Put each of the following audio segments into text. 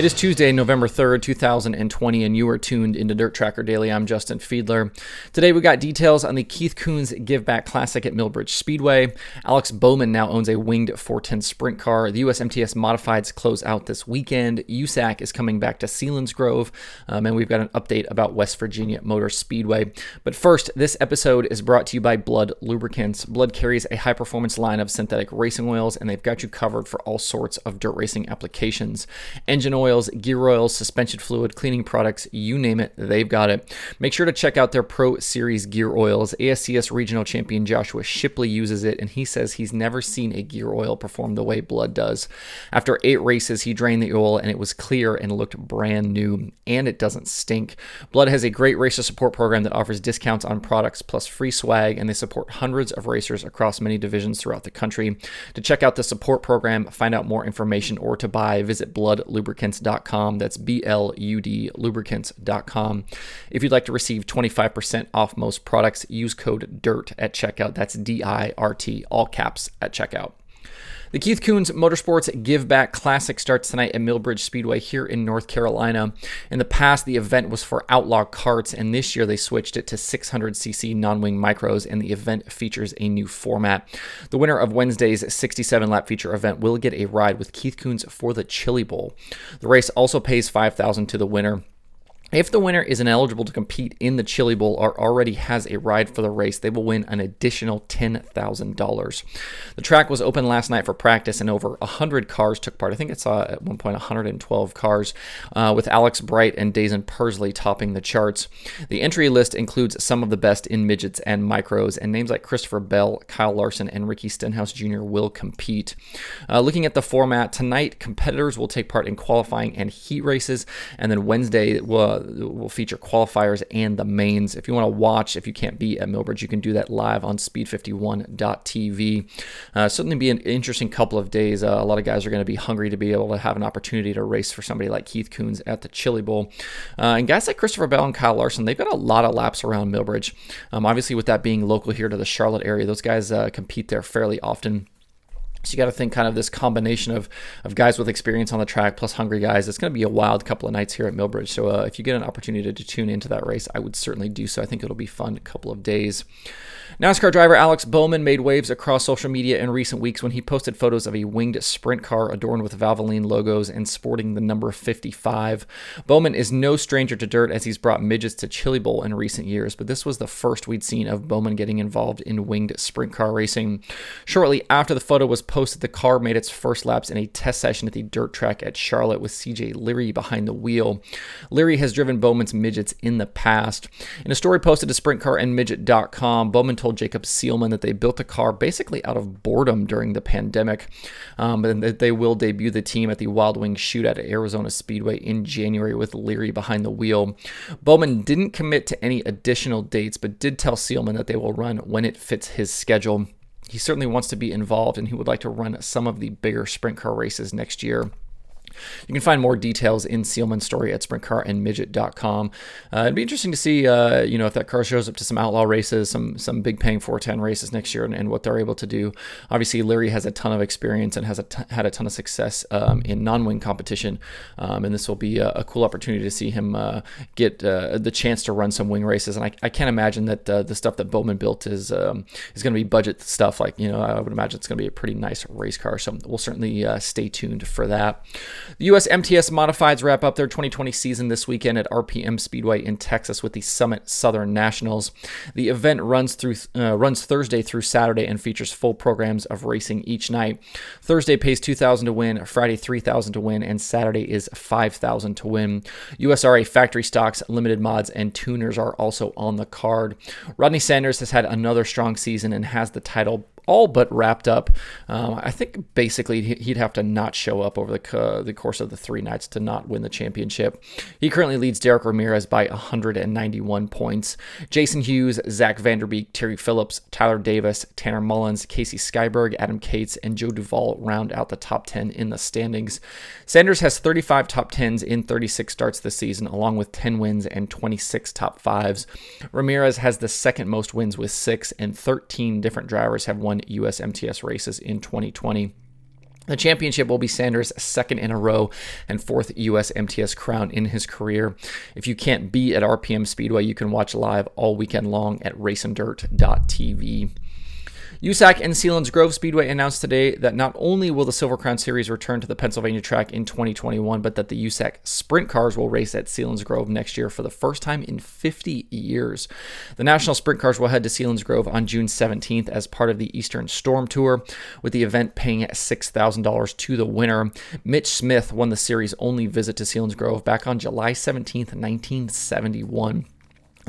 It is Tuesday, November 3rd, 2020, and you are tuned into Dirt Tracker Daily. I'm Justin Fiedler. Today we got details on the Keith Kunz Give Back Classic at Millbridge Speedway. Alex Bowman now owns a winged 410 sprint car. The USMTS Modifieds close out this weekend. USAC is coming back to Selinsgrove, um, and we've got an update about West Virginia Motor Speedway. But first, this episode is brought to you by Blud Lubricants. Blud carries a high performance line of synthetic racing oils, and they've got you covered for all sorts of dirt racing applications. Engine oil oils, gear oils, suspension fluid, cleaning products, you name it, they've got it. Make sure to check out their Pro Series gear oils. ASCS regional champion Joshua Shipley uses it, and he says he's never seen a gear oil perform the way Blud does. After eight races, he drained the oil, and it was clear and looked brand new, and it doesn't stink. Blud has a great racer support program that offers discounts on products plus free swag, and they support hundreds of racers across many divisions throughout the country. To check out the support program, find out more information, or to buy, visit Blud Lubricants lubricants.com. That's B L U D lubricants.com. If you'd like to receive 25% off most products, use code DIRT at checkout. That's D I R T, all caps at checkout. The Keith Kunz Motorsports Give Back Classic starts tonight at Millbridge Speedway here in North Carolina. In the past, the event was for outlaw karts, and this year they switched it to 600cc non wing micros, and the event features a new format. The winner of Wednesday's 67 lap feature event will get a ride with Keith Kunz for the Chili Bowl. The race also pays 5000 to the winner. If the winner is ineligible to compete in the Chili Bowl or already has a ride for the race, they will win an additional $10,000. The track was open last night for practice, and over 100 cars took part. I think it saw at one point 112 cars, uh, with Alex Bright and Daison Pursley topping the charts. The entry list includes some of the best in midgets and micros, and names like Christopher Bell, Kyle Larson, and Ricky Stenhouse Jr. will compete. Uh, looking at the format, tonight competitors will take part in qualifying and heat races, and then Wednesday will will feature qualifiers and the mains. If you want to watch, if you can't be at Millbridge, you can do that live on speed51.tv. Uh, certainly be an interesting couple of days. Uh, a lot of guys are going to be hungry to be able to have an opportunity to race for somebody like Keith Kunz at the Chili Bowl. Uh, and guys like Christopher Bell and Kyle Larson, they've got a lot of laps around Millbridge. Um, obviously, with that being local here to the Charlotte area, those guys uh, compete there fairly often. So you got to think kind of this combination of, of guys with experience on the track plus hungry guys. It's going to be a wild couple of nights here at Millbridge. So uh, if you get an opportunity to tune into that race, I would certainly do so. I think it'll be fun a couple of days. NASCAR driver Alex Bowman made waves across social media in recent weeks when he posted photos of a winged sprint car adorned with Valvoline logos and sporting the number 55. Bowman is no stranger to dirt as he's brought midgets to Chili Bowl in recent years, but this was the first we'd seen of Bowman getting involved in winged sprint car racing. Shortly after the photo was posted, the car made its first laps in a test session at the dirt track at Charlotte with CJ Leary behind the wheel. Leary has driven Bowman's midgets in the past. In a story posted to sprintcarandmidget.com, Bowman told Jacob Seelman that they built the car basically out of boredom during the pandemic, um, and that they will debut the team at the Wild Wing Shoot at Arizona Speedway in January with Leary behind the wheel. Bowman didn't commit to any additional dates, but did tell Seelman that they will run when it fits his schedule. He certainly wants to be involved and he would like to run some of the bigger sprint car races next year. You can find more details in Seelman's story at sprintcarandmidget.com. Uh, it'd be interesting to see, uh, you know, if that car shows up to some outlaw races, some some big paying 410 races next year, and, and what they're able to do. Obviously, Leary has a ton of experience and has a t- had a ton of success um, in non-wing competition, um, and this will be a, a, cool opportunity to see him uh, get uh, the chance to run some wing races. And I, I can't imagine that uh, the stuff that Bowman built is um, is going to be budget stuff. Like you know, I would imagine it's going to be a pretty nice race car. So we'll certainly uh, stay tuned for that. The U.S. MTS Modifieds wrap up their 2020 season this weekend at RPM Speedway in Texas with the Summit Southern Nationals. The event runs through uh, runs Thursday through Saturday and features full programs of racing each night. Thursday pays 2,000 to win, Friday 3,000 to win, and Saturday is 5,000 to win. USRA factory stocks, limited mods, and tuners are also on the card. Rodney Sanders has had another strong season and has the title all but wrapped up. Um, I think basically he'd have to not show up over the, uh, the course of the three nights to not win the championship. He currently leads Derek Ramirez by 191 points. Jason Hughes, Zach Vanderbeek, Terry Phillips, Tyler Davis, Tanner Mullins, Casey Skyberg, Adam Cates, and Joe Duvall round out the top 10 in the standings. Sanders has 35 top 10s in 36 starts this season, along with 10 wins and 26 top fives. Ramirez has the second most wins with six, and 13 different drivers have won USMTS races in 2020. The championship will be Sanders' second in a row and fourth U.S. MTS crown in his career. If you can't be at RPM Speedway, you can watch live all weekend long at racindirt.tv. USAC and Selinsgrove Speedway announced today that not only will the Silver Crown Series return to the Pennsylvania track in 2021, but that the USAC sprint cars will race at Selinsgrove next year for the first time in 50 years. The National Sprint Cars will head to Selinsgrove on June 17th as part of the Eastern Storm Tour, with the event paying $6,000 to the winner. Mitch Smith won the series' only visit to Selinsgrove back on July 17th, 1971.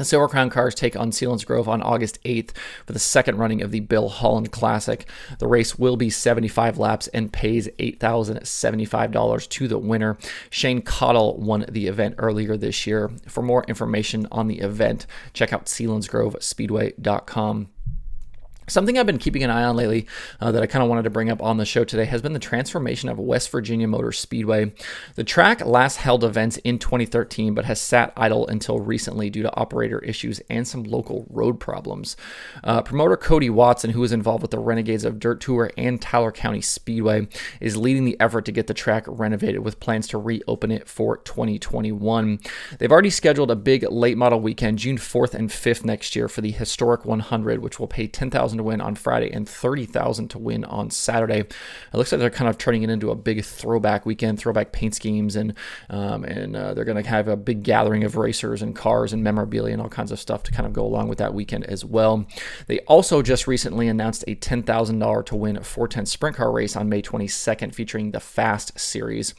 The Silver Crown cars take on Selinsgrove on August 8th for the second running of the Bill Holland Classic. The race will be 75 laps and pays $8,075 to the winner. Shane Cottle won the event earlier this year. For more information on the event, check out selinsgrovespeedway.com. Something I've been keeping an eye on lately uh, that I kind of wanted to bring up on the show today has been the transformation of West Virginia Motor Speedway. The track last held events in 2013 but has sat idle until recently due to operator issues and some local road problems. Uh, promoter Cody Watson, who is involved with the Renegades of Dirt Tour and Tyler County Speedway, is leading the effort to get the track renovated with plans to reopen it for 2021. They've already scheduled a big late model weekend, June 4th and 5th next year, for the historic 100, which will pay 10,000 to win on Friday and 30,000 to win on Saturday. It looks like they're kind of turning it into a big throwback weekend, throwback paint schemes, and um, and uh, they're going to have a big gathering of racers and cars and memorabilia and all kinds of stuff to kind of go along with that weekend as well. They also just recently announced a $10,000 to win 410 sprint car race on May 22nd featuring the Fast Series.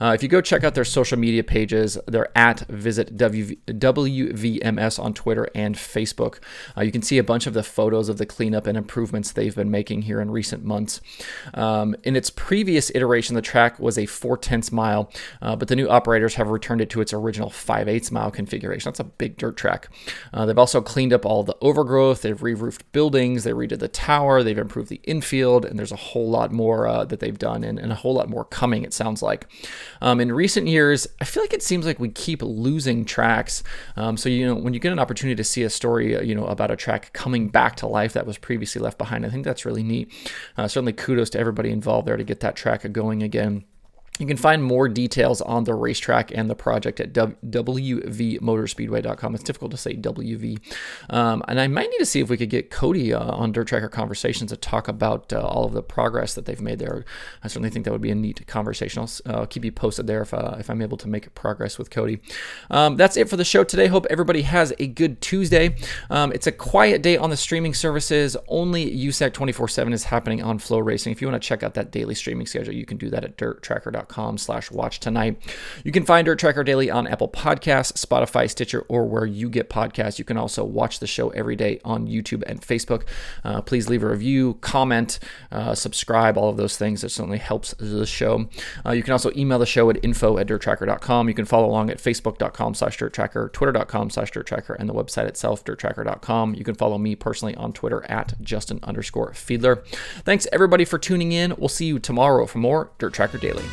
Uh, if you go check out their social media pages, they're at Visit w- WVMS on Twitter and Facebook. Uh, you can see a bunch of the photos of the cleanup and improvements they've been making here in recent months. Um, in its previous iteration, the track was a 4 tenths mile, uh, but the new operators have returned it to its original 5 eighths mile configuration. That's a big dirt track. Uh, they've also cleaned up all the overgrowth, they've re roofed buildings, they redid the tower, they've improved the infield, and there's a whole lot more uh, that they've done and, and, a whole lot more coming, it sounds like. Um, in recent years, I feel like it seems like we keep losing tracks. Um, so, you know, when you get an opportunity to see a story, uh, you know, about a track coming back to life that was previously left behind, I think that's really neat. Uh, certainly kudos to everybody involved there to get that track going again. You can find more details on the racetrack and the project at wvmotorspeedway.com. It's difficult to say WV. Um, and I might need to see if we could get Cody uh, on Dirt Tracker Conversations to talk about uh, all of the progress that they've made there. I certainly think that would be a neat conversation. I'll uh, keep you posted there if, uh, if I'm able to make progress with Cody. Um, that's it for the show today. Hope everybody has a good Tuesday. Um, it's a quiet day on the streaming services. Only USAC 24 7 is happening on FloRacing. If you want to check out that daily streaming schedule, you can do that at dirttracker.com com slash watch tonight. You can find Dirt Tracker Daily on Apple Podcasts, Spotify, Stitcher, or where you get podcasts. You can also watch the show every day on YouTube and Facebook. Uh, please leave a review, comment, uh, subscribe, all of those things. It certainly helps the show. Uh, you can also email the show at info at dirttracker.com. You can follow along at facebook.com slash dirttracker, twitter.com slash dirttracker, and the website itself, dirttracker.com. You can follow me personally on Twitter at Justin underscore Fiedler. Thanks everybody for tuning in. We'll see you tomorrow for more Dirt Tracker Daily.